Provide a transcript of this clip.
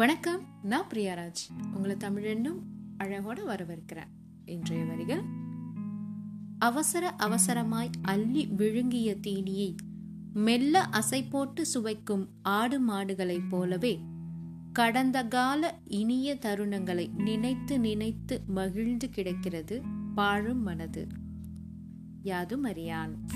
வணக்கம் நான் பிரியாராஜ். உங்களை தமிழென்னும் அழகோட வரவேற்கிறேன். இன்றைய வரிகள் அவசர அவசரமாய் அள்ளி விழுங்கிய தீனியை மெல்ல அசை போட்டு சுவைக்கும் ஆடு மாடுகளைப் போலவே கடந்த கால இனிய தருணங்களை நினைத்து நினைத்து மகிழ்ந்து கிடக்கிறது பாழும் மனது. யாதும் அறியான்.